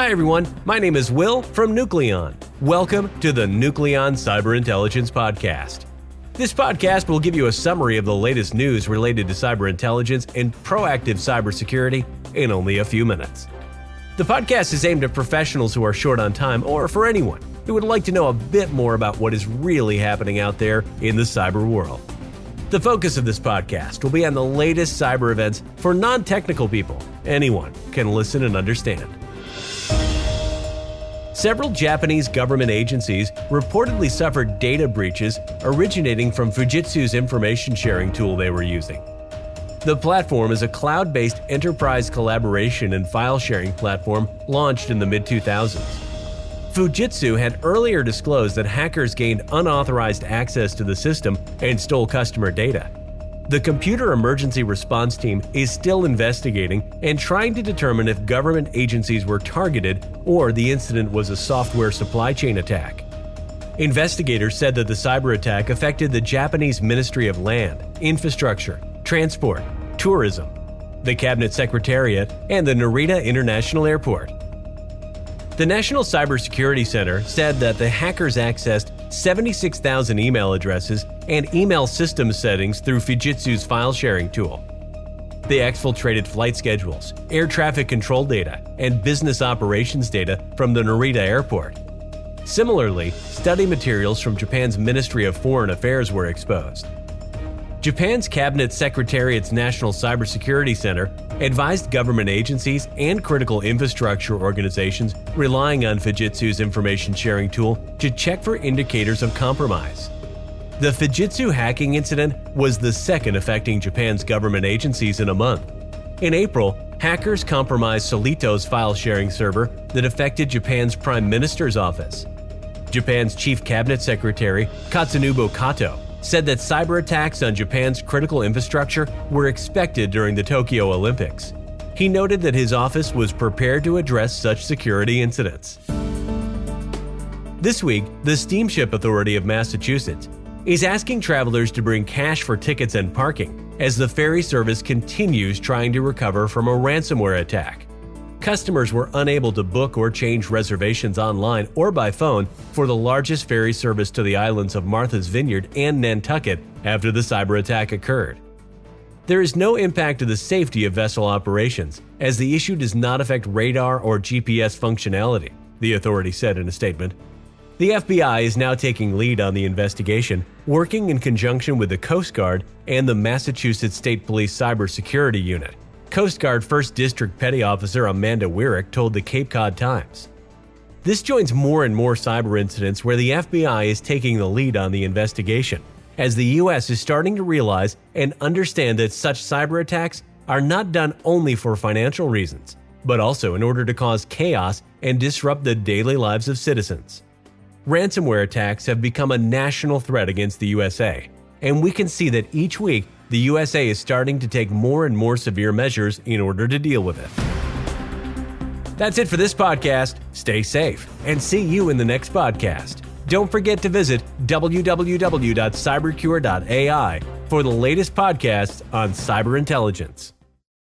Hi, everyone. My name is Will from Nucleon. Welcome to the Nucleon Cyber Intelligence Podcast. This podcast will give you a summary of the latest news related to cyber intelligence and proactive cybersecurity in only a few minutes. The podcast is aimed at professionals who are short on time or for anyone who would like to know a bit more about what is really happening out there in the cyber world. The focus of this podcast will be on the latest cyber events for non technical people. Anyone can listen and understand. Several Japanese government agencies reportedly suffered data breaches originating from Fujitsu's information sharing tool they were using. The platform is a cloud based enterprise collaboration and file sharing platform launched in the mid 2000s. Fujitsu had earlier disclosed that hackers gained unauthorized access to the system and stole customer data. The Computer Emergency Response Team is still investigating and trying to determine if government agencies were targeted or the incident was a software supply chain attack. Investigators said that the cyber attack affected the Japanese Ministry of Land, Infrastructure, Transport, Tourism, the Cabinet Secretariat, and the Narita International Airport. The National Cybersecurity Center said that the hackers accessed 76,000 email addresses and email system settings through Fujitsu's file sharing tool. They exfiltrated flight schedules, air traffic control data, and business operations data from the Narita airport. Similarly, study materials from Japan's Ministry of Foreign Affairs were exposed. Japan's Cabinet Secretariat's National Cybersecurity Center advised government agencies and critical infrastructure organizations relying on Fujitsu's information sharing tool to check for indicators of compromise. The Fujitsu hacking incident was the second affecting Japan's government agencies in a month. In April, hackers compromised Soliton's file sharing server that affected Japan's Prime Minister's office. Japan's Chief Cabinet Secretary, Katsunobu Kato, said that cyber attacks on Japan's critical infrastructure were expected during the Tokyo Olympics. He noted that his office was prepared to address such security incidents. This week, the Steamship Authority of Massachusetts is asking travelers to bring cash for tickets and parking as the ferry service continues trying to recover from a ransomware attack customers were unable to book or change reservations online or by phone for the largest ferry service to the islands of Martha's Vineyard and Nantucket after the cyber attack occurred. There is no impact to the safety of vessel operations, as the issue does not affect radar or GPS functionality, the authority said in a statement. The FBI is now taking lead on the investigation, working in conjunction with the Coast Guard and the Massachusetts State Police Cybersecurity Unit. Coast Guard 1st District Petty Officer Amanda Wyrick told the Cape Cod Times. This joins more and more cyber incidents where the FBI is taking the lead on the investigation, as the U.S. is starting to realize and understand that such cyber attacks are not done only for financial reasons, but also in order to cause chaos and disrupt the daily lives of citizens. Ransomware attacks have become a national threat against the USA, and we can see that each week the USA is starting to take more and more severe measures in order to deal with it. That's it for this podcast. Stay safe and see you in the next podcast. Don't forget to visit www.cybercure.ai for the latest podcasts on cyber intelligence.